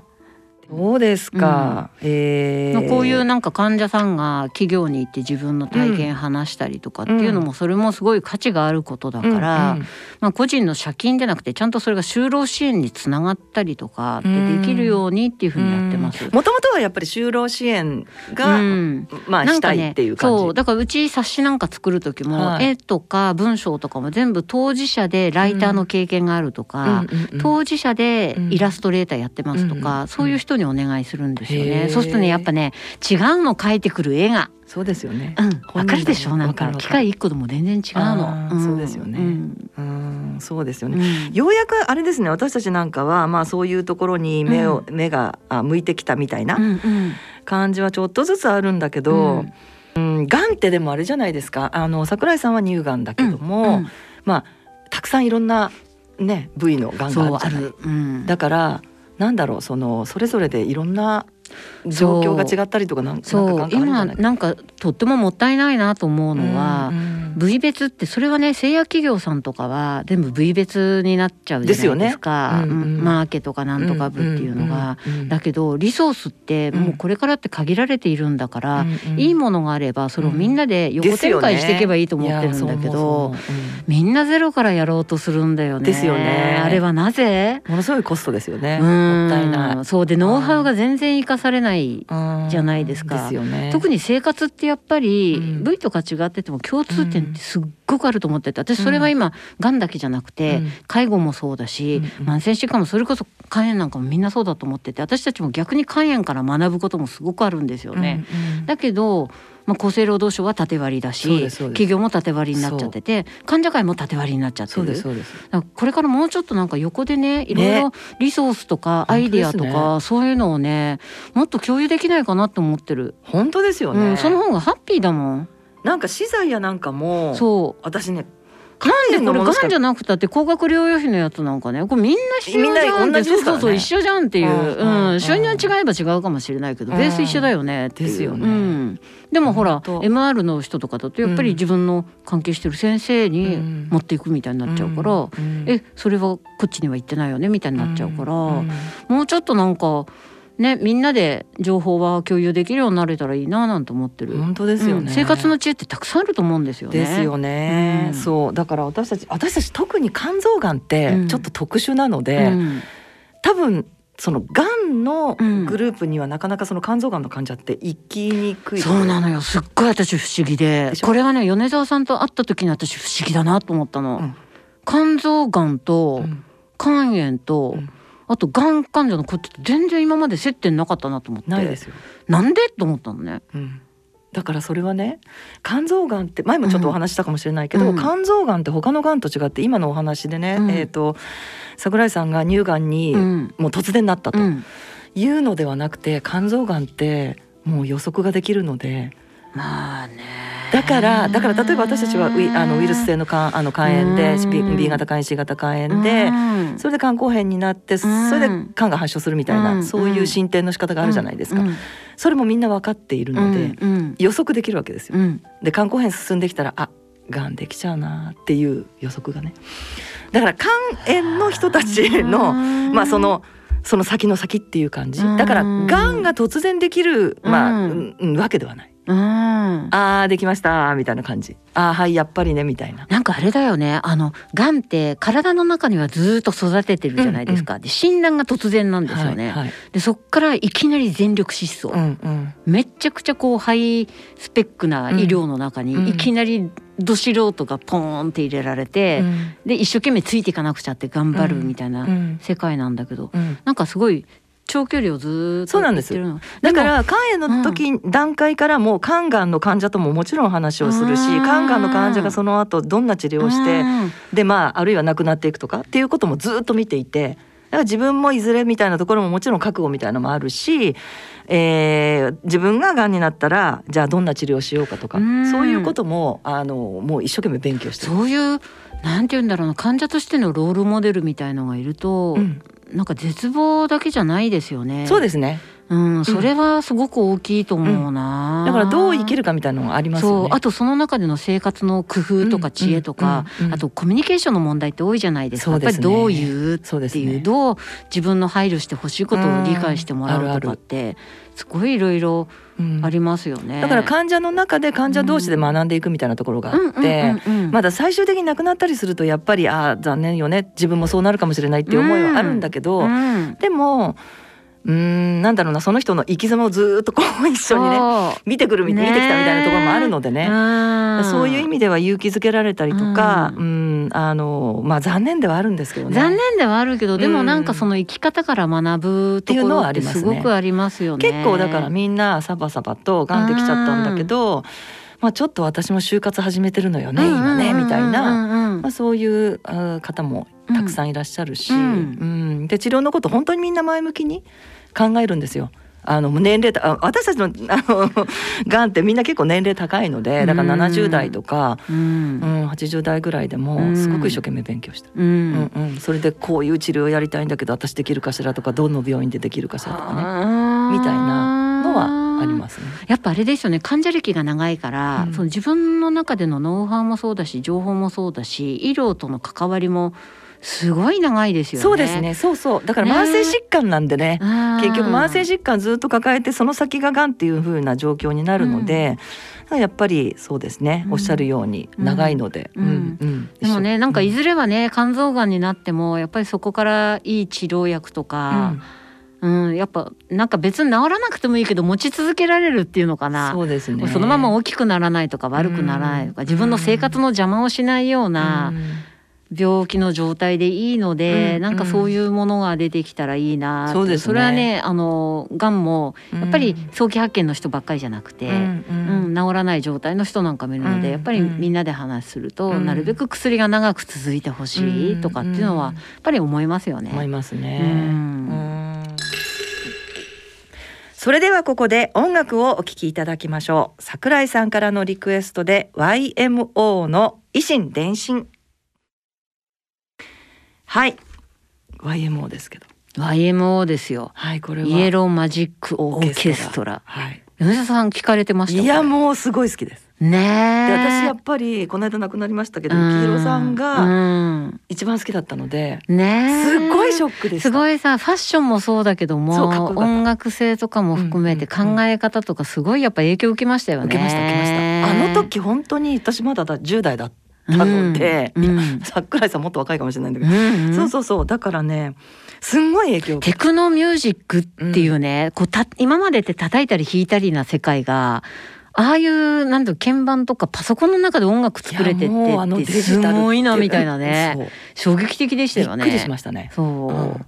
そうですか、えー。こういうなんか患者さんが企業に行って自分の体験話したりとかっていうのもそれもすごい価値があることだから、うんうん。まあ、個人の借金でなくてちゃんとそれが就労支援につながったりとかできるようにっていうふうにやってます。もともとはやっぱり就労支援が、うん。まあしたいっていう感じ。そう。だからうち冊子なんか作る時も、はい。絵とか文章とかも全部当事者でライターの経験があるとか、うんうんうん当事者でイラストレーターやってますとか、うん。そういう人にお願いするんですよね。そうするとねやっぱね違うの描いてくる絵が、そうですよね。うん、わかるでしょ？なんか機械一個でも全然違うの。あ。ーそうですよね。うん。うん、そうですよね。うん。ようやくあれですね私たちなんかはまあそういうところに目を、目があ向いてきたみたいなうんうん。感じはちょっとずつあるんだけど、うん、がんってでもあれじゃないですか。あの桜井さんは乳がんだけども、うんまあたくさんいろんなね部位のがんがあるじゃない。る。うん。だからなんだろうそのそれぞれでいろんな状況が違ったりとかなんそう関係あるんじゃ今なんかとってももったいないなと思うのは、部位別ってそれはね製薬企業さんとかは全部部位別になっちゃうじゃないですか。ね。うんうんうん。マーケとかなんとか部っていうのが。うんうんうんだけどリソースってもうこれからって限られているんだから、うんうんいいものがあればそれをみんなで横展開していけばいいと思ってるんだけど、ねみんなゼロからやろうとするんだよね。ですよね。あれはなぜ？うんものすごいコストですよね。うん。もったいない。そう。でノウハウが全然生かされないうんじゃないですか。ですよね。特に生活ってやっぱりうん。部位とか違ってても共通点ってすっごくあると思ってて私それは今がんだけじゃなくてうん。介護もそうだしうん。慢性疾患もそれこそ肝炎なんかもみんなそうだと思ってて私たちも逆に肝炎から学ぶこともすごくあるんですよね。うんうんだけどまあ、厚生労働省は縦割りだし企業も縦割りになっちゃってて患者会も縦割りになっちゃってるこれからもうちょっとなんか横でねいろいろリソースとかアイディアとか、そういうのをねもっと共有できないかなって思ってる。本当ですよね。うん、その方がハッピーだもん。なんか資材やなんかもそ私ねう。なんでこれがんじゃなくたって高額療養費のやつなんかね。これみんな必要じゃんって。みんな同じですからね。そうそうそう一緒じゃんっていう、うん収入は違えば違うかもしれないけど、うん。ベース一緒だよねっていう。ですよね。うん、でもほら MR の人とかだとやっぱり自分の関係してる先生にうん。持っていくみたいになっちゃうから、うん。えそれはこっちには行ってないよねみたいになっちゃうから、うん。もうちょっとなんかねみんなで情報は共有できるようになれたらいいななんて思ってる。本当ですよね。うん。生活の知恵ってたくさんあると思うんですよね。ですよね、うん。そう。だから私たち私たち特に肝臓がんってうん。ちょっと特殊なので、うん。多分そのがんのうんグループにはなかなかその肝臓がんの患者って行きにくい。そうなのよ。すっごい私不思議で。これはね米沢さんと会った時に私不思議だなと思ったの、うん。肝臓がんとうん。肝炎と、うんあとがん患者のこって全然今まで接点なかったなと思って。ないですよ、なんで？と思ったのね。うん、だからそれはね肝臓がんって前もちょっとお話ししたかもしれないけど、うん。肝臓がんって他のがんと違って今のお話でね、うん。えっ、と桜井さんが乳がんにうん。もう突然なったとうん。いうのではなくて肝臓がんってもう予測ができるのでまあねだからだから例えば私たちはウイあのウイルス性の肝あの肝炎でうん。B, B 型肝炎 C 型肝炎でうん。それで肝硬変になってそれで肝が発症するみたいな、うん。そういう進展の仕方があるじゃないですか、うん。それもみんな分かっているので、うん。予測できるわけですよ。うん。で肝硬変進んできたらあがんできちゃうなっていう予測がね。だから肝炎の人たちのまあそのその先の先っていう感じ。だからうん。がんが突然できるまあ、うんわけではない。うん。あーできましたみたいな感じ。あーはいやっぱりねみたいな。なんかあれだよね。あのがんって体の中にはずっと育ててるじゃないですか、で診断が突然なんですよね、はいはい。でそっからいきなり全力疾走、うんうん。めっちゃくちゃこうハイスペックな医療の中にうんいきなりど素人がポーンって入れられて、で一生懸命ついていかなくちゃって頑張るみたいなうん。世界なんだけど、うん。なんかすごい長距離をずーっとそうなんです。行ってるの。だから肝炎の時、段階からもう肝がんの患者とももちろん話をするしうん肝がんの患者がその後どんな治療をしてうん。でまああるいは亡くなっていくとかっていうこともずっと見ていてだから自分もいずれみたいなところももちろん覚悟みたいなのもあるし、えー自分ががんになったらじゃあどんな治療をしようかとかうん。そういうこともあのもう一生懸命勉強してる。そういうなんて言うんだろうな患者としてのロールモデルみたいのがいると、うんなんか絶望だけじゃないですよね。そうですねうん、それはすごく大きいと思うな、だからどう生きるかみたいなのがありますよね。そう。あとその中での生活の工夫とか知恵とか、うんうんうんうんあとコミュニケーションの問題って多いじゃないですか。ね。やっぱりどう言うっていうね。どう自分の配慮してほしいことを理解してもらうとかってすごいいろいろうん。ありますよね。だから患者の中で患者同士で学んでいくみたいなところがあって、まだ最終的に亡くなったりするとやっぱりああ残念よね。自分もそうなるかもしれないっていう思いはあるんだけど、うん。でもうーんなんだろうなその人の生き様をずーっとこう一緒にね見てくる見てきたみたいなところもあるのでね。うん。そういう意味では勇気づけられたりとか、ううん、あのまあ残念ではあるんですけどね。残念ではあるけどでもなんかうんその生き方から学ぶとこっていうのろってはありますごくありますよね。結構だからみんなサバサバとがんできちゃったんだけど、まあちょっと私も就活始めてるのよね、今ねみたいな、なまあ、そういう方もたくさんいらっしゃるし、ううんん。で治療のこと本当にみんな前向きに考えるんですよ。あの年齢たあ私たちのあのがんってみんな結構年齢高いのでだからうん70代とか、うん。うん、80代ぐらいでうん。もすごく一生懸命勉強してる。ううんんうん、それでこういう治療をやりたいんだけど私できるかしらとかどの病院でできるかしらとかね。みたいなのはありますね。やっぱあれですよね。患者歴が長いから、うん。その自分の中でのノウハウもそうだし情報もそうだし医療との関わりもすごい長いですよね。そうですね。そうそう。だから慢性疾患なんでね。結局慢性疾患ずっと抱えてその先ががんっていう風な状況になるので、やっぱりそうですね、うん。おっしゃるように長いので、うん。うん。でもねなんかいずずれはね肝臓がんになってもやっぱりそこからいい治療薬とか、うん。やっぱなんか別に治らなくてもいいけど持ち続けられるっていうのかな。そうですね。そのまま大きくならないとか悪くならないとか、うん自分の生活の邪魔をしないような病気の状態でいいので、うんなんかそういうものが出てきたらいいなうですね。それはねあのがんもうん。やっぱり早期発見の人ばっかりじゃなくて、うんうん。治らない状態の人なんかもいるので、うんやっぱりみんなで話すると、うん。なるべく薬が長く続いてほしいとかっていうのはやっぱり思いますよね。思いますね。それではここで音楽をお聴きいただきましょう。桜井さんからのリクエストで YMO の維新伝心。はい。YMO ですけど。YMO ですよ。はい、これは。イエローマジックオーケストラ。はい。米田さん聞かれてましたいや、こもうすごい好きです。れねえ。で、私やっぱり、この間亡くなりましたけど、幸宏さんがうん一番好きだったので、ねえすっごいショックでした。すごいさファッションもそうだけども音楽性とかも含めて考え方とかすごいやっぱ影響受けましたよね。受けました、受けました。あの時、本当に、私まだだ10代だったので、うん。うん。桜井さんもっと若いかもしれないんだけうど、んうん。そうそうそう。だからねすんごい影響。テクノミュージックっていうね、こうた今までって叩いたり弾いたりな世界がああいうなんていうの鍵盤とかパソコンの中で音楽作れてってすごいなみたいなね。衝撃的でしたよね。びっくりしましたね。そう、うん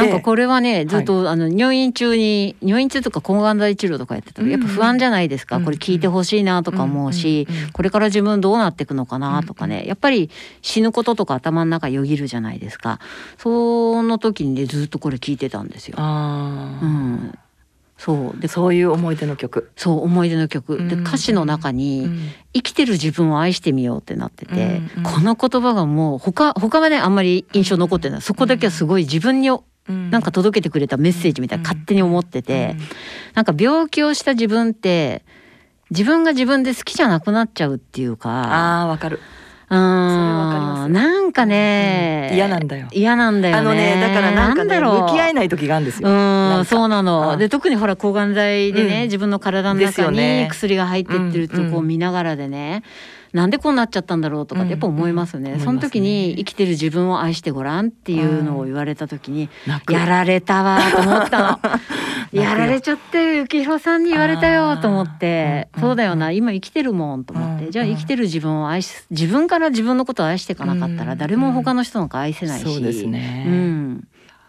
なんかこれはねずっと、あの入院中に入院中とか抗がん剤治療とかやってたらやっぱ不安じゃないですか、うんこれ聞いてほしいなとか思うし、うんうんうん。これから自分どうなっていくのかなとかね、やっぱり死ぬこととか頭の中よぎるじゃないですか。その時にねずっとこれ聞いてたんですよ。うん、そう。でそういう思い出の曲。そう思い出の曲。でうん歌詞の中に「生きてる自分を愛してみよう」ってなってて、うんうん。この言葉がもう他他はねあんまり印象残ってない。そこだけはすごい自分になんか届けてくれたメッセージみたいな勝手に思ってて、なんか病気をした自分って自分が自分で好きじゃなくなっちゃうっていうかああわかる。うーん。それわかりますよ。なんかね、うん。嫌なんだよ。嫌なんだよね。あのねだからなんかねだろう。向き合えない時があるんですよ。うなんそうなの、うんで特にほら抗がん剤でね、うん。自分の体の中に薬が入ってってるとうんこう見ながらでね、なんでこうなっちゃったんだろうとかってやっぱ思いますよね、うんその時に生きてる自分を愛してごらんっていうのを言われた時に、やられたわと思ったの。やられちゃってゆきひろさんに言われたよと思ってあーそうだようんな今生きてるもんと思って、うんじゃあ生きてる自分を愛し自分から自分のことを愛していかなかったらうん誰も他の人なんか愛せないし、そうですね。うん、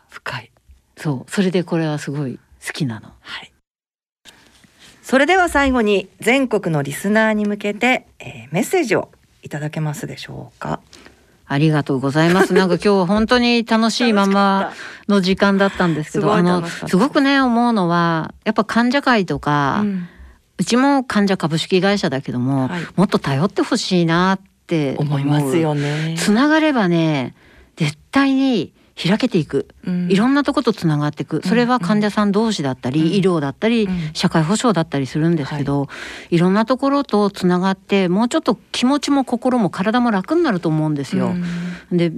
深い。そう。それでこれはすごい好きなの。はい。それでは最後に全国のリスナーに向けて、えーメッセージをいただけますでしょうか？ありがとうございます。なんか今日は本当に楽しいままの時間だったんですけど、あのすごくね思うのはやっぱ患者会とか、ううんちも患者株式会社だけども、はいもっと頼ってほしいなって思いますよね。つながればね絶対に開けていく、うん。いろんなとことつながっていくそれは患者さん同士だったり、うん。医療だったり、うん。社会保障だったりするんですけど、い、ろんなところとつながってもうちょっと気持ちも心も体も楽になると思うんですよ。で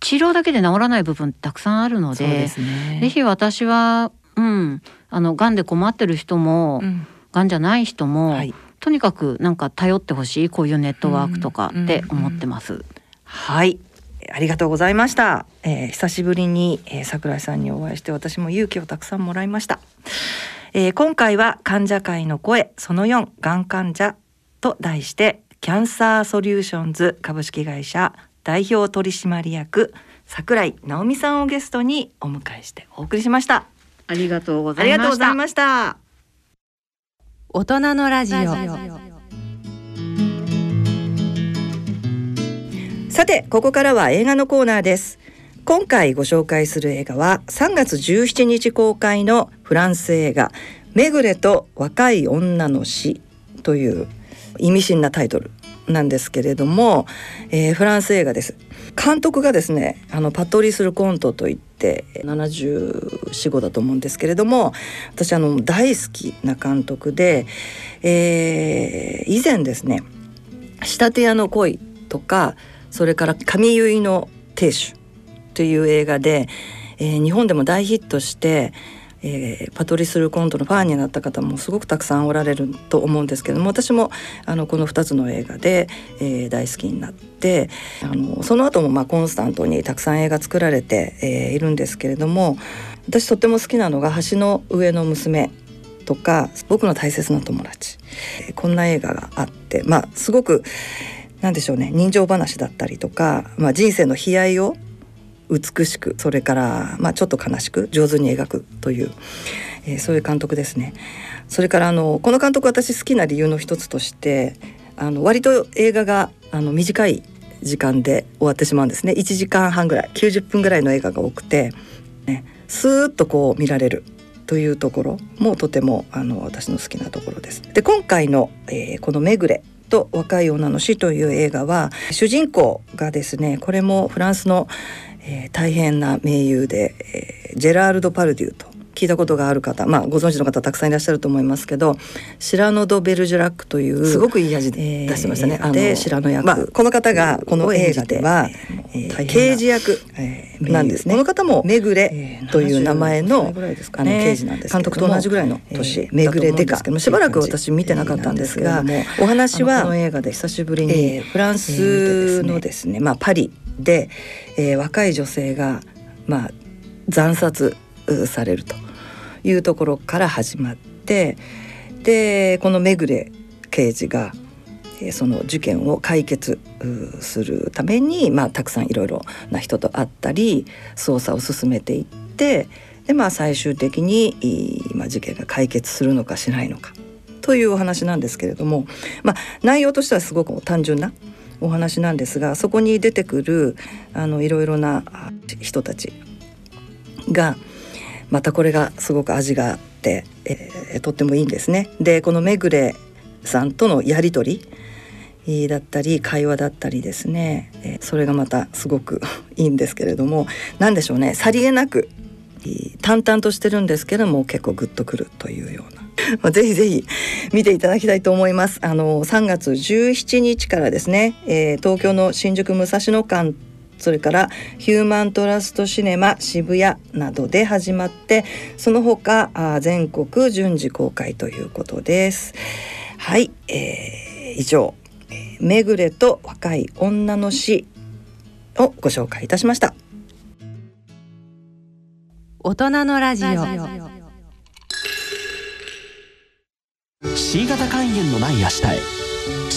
治療だけで治らない部分たくさんあるのでね。ぜひ私は、うん、あの癌で困ってる人も、うん。癌じゃない人も、はい。とにかくなんか頼ってほしいこういうネットワークとかって思ってます。はい。ありがとうございました。えー久しぶりに、えー桜井さんにお会いして私も勇気をたくさんもらいました。えー今回は患者会の声その4がん患者と題してキャンサーソリューションズ株式会社代表取締役桜井直美さんをゲストにお迎えしてお送りしました。ありがとうござありいました。がとうございました。大人のラジオさてここからは映画のコーナーです。今回ご紹介する映画は3月17日公開のフランス映画メグレと若い女の死という意味深なタイトルなんですけれども、えーフランス映画です。監督がですねあのパトリス・ルコントといって74だと思うんですけれども私あの大好きな監督で、えー以前ですね「仕立て屋の恋」とかそれから「神結いの亭主」という映画で、えー日本でも大ヒットして、えーパトリス・ルコントのファンになった方もすごくたくさんおられると思うんですけども私もあのこの2つの映画で、えー大好きになってあのその後もまあコンスタントにたくさん映画作られて、えーいるんですけれども私とっても好きなのが「橋の上の娘」とか「僕の大切な友達」こんな映画があってまあすごくなんでしょうね人情話だったりとか、まあ、人生の悲哀を美しくそれから、まあ、ちょっと悲しく上手に描くという、えーそういう監督ですね。それからあのこの監督私好きな理由の一つとしてあの割と映画があの短い時間で終わってしまうんですね1時間半ぐらい90分ぐらいの映画が多くて、ね、スーッとこう見られるというところもとてもあの私の好きなところです。で今回の、えーこの「めぐれ」と「若い女の死」という映画は主人公がですねこれもフランスの、えー大変な名優で、えージェラールド・パルデューと聞いたことがある方まあご存知の方たくさんいらっしゃると思いますけどシラノ・ド・ベルジュラックというすごくいい味で出してましたね。でシラノ役、まあ、この方がこの映画では、えー刑事役なんですね。この方もめぐれという名前の,、あの刑事なんです監督と同じぐらいの年、めぐれデカしばらく私見てなかったんですが、お話はこの映画で久しぶりに、フランスのですね、まあパリで、えー若い女性がまあ惨殺うされるというところから始まってでこのめぐれ刑事がその事件を解決するために、まあ、たくさんいろいろな人と会ったり捜査を進めていってで、まあ、最終的に、まあ、事件が解決するのかしないのかというお話なんですけれども、まあ、内容としてはすごく単純なお話なんですがそこに出てくるいろいろな人たちがまたこれがすごく味があって、えーとってもいいんですね。でこのめぐれさんとのやり取りだったり会話だったりですね、えーそれがまたすごくいいんですけれども何でしょうねさりげなく淡々としてるんですけども結構グッとくるというような。まあぜひぜひ見ていただきたいと思います。あの3月17日からですね、えー東京の新宿武蔵野館それからヒューマントラストシネマ渋谷などで始まってその他あー全国順次公開ということです。はい、えー以上「めぐれと若い女の死」をご紹介いたしました。大人のラジオ C 型肝炎のない明日へ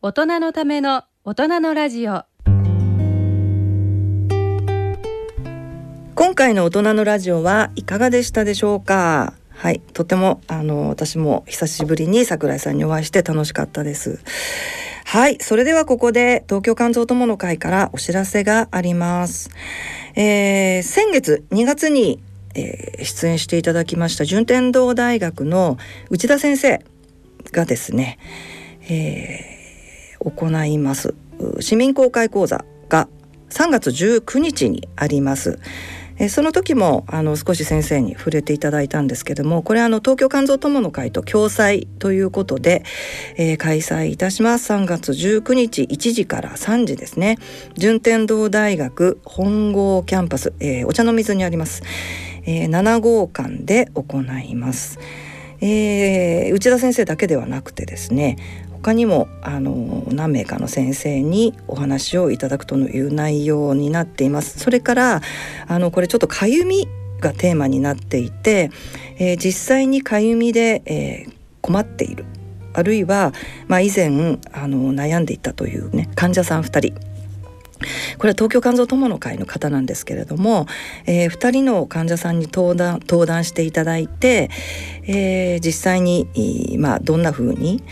大人のための大人のラジオ。今回の大人のラジオはいかがでしたでしょうか？はいとてもあの私も久しぶりに桜井さんにお会いして楽しかったです。はいそれではここで東京肝臓友の会からお知らせがあります。えー、先月2月に、えー、出演していただきました順天堂大学の内田先生がですね、えー、行います市民公開講座が3月19日にあります。その時もあの少し先生に触れていただいたんですけどもこれあの東京肝臓友の会と共催ということで、えー、開催いたします3月19日1時から3時ですね順天堂大学本郷キャンパス、えー、お茶の水にあります、えー、7号館で行います。えー、内田先生だけではなくてですね他にもあの何名かの先生にお話をいただくという内容になっています。それからあのこれちょっとかゆみがテーマになっていて、えー、実際にかゆみで、えー、困っているあるいは、まあ、以前あの悩んでいたというね患者さん2人これは東京肝臓友の会の方なんですけれども、えー、2人の患者さんに登壇登壇していただいて、えー、実際に、まあ、どんなふうに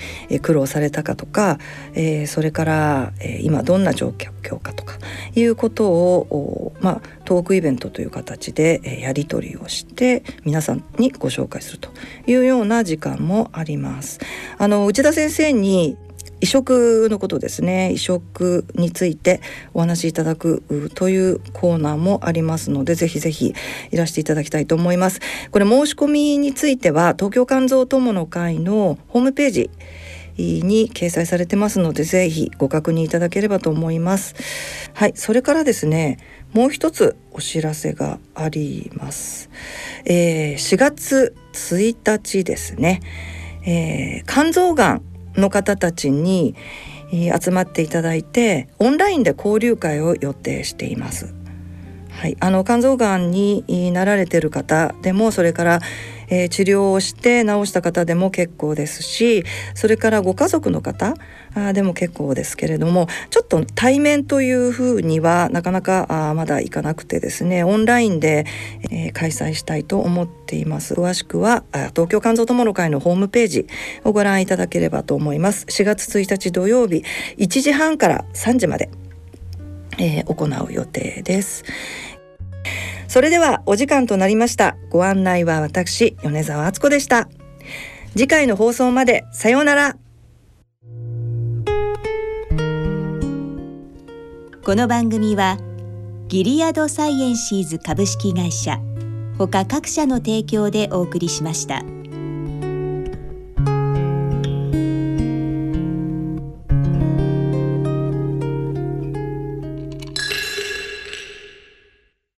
苦労されたかとか、えー、それから、今どんな状況かとかいうことを、まあ、トークイベントという形でやり取りをして皆さんにご紹介するというような時間もあります。あの内田先生に移植のことですね。移植についてお話しいただくというコーナーもありますのでぜひぜひいらしていただきたいと思います。これ申し込みについては東京肝臓友の会のホームページに掲載されてますのでぜひご確認いただければと思います。はいそれからですねもう一つお知らせがあります、えー、4月1日ですね、えー、肝臓がんの方たちに集まっていただいてオンラインで交流会を予定しています。はい、あの肝臓がんになられてる方でもそれからえー、治療をして治した方でも結構ですしそれからご家族の方あでも結構ですけれどもちょっと対面というふうにはなかなかあまだいかなくてですねオンラインで、えー、開催したいと思っています。詳しくは東京肝臓友の会のホームページをご覧いただければと思います。4月1日土曜日1時半から3時まで、えー、行う予定です。それではお時間となりました。ご案内は私米沢敦子でした。次回の放送までさようなら。この番組はギリアドサイエンシーズ株式会社ほか各社の提供でお送りしました。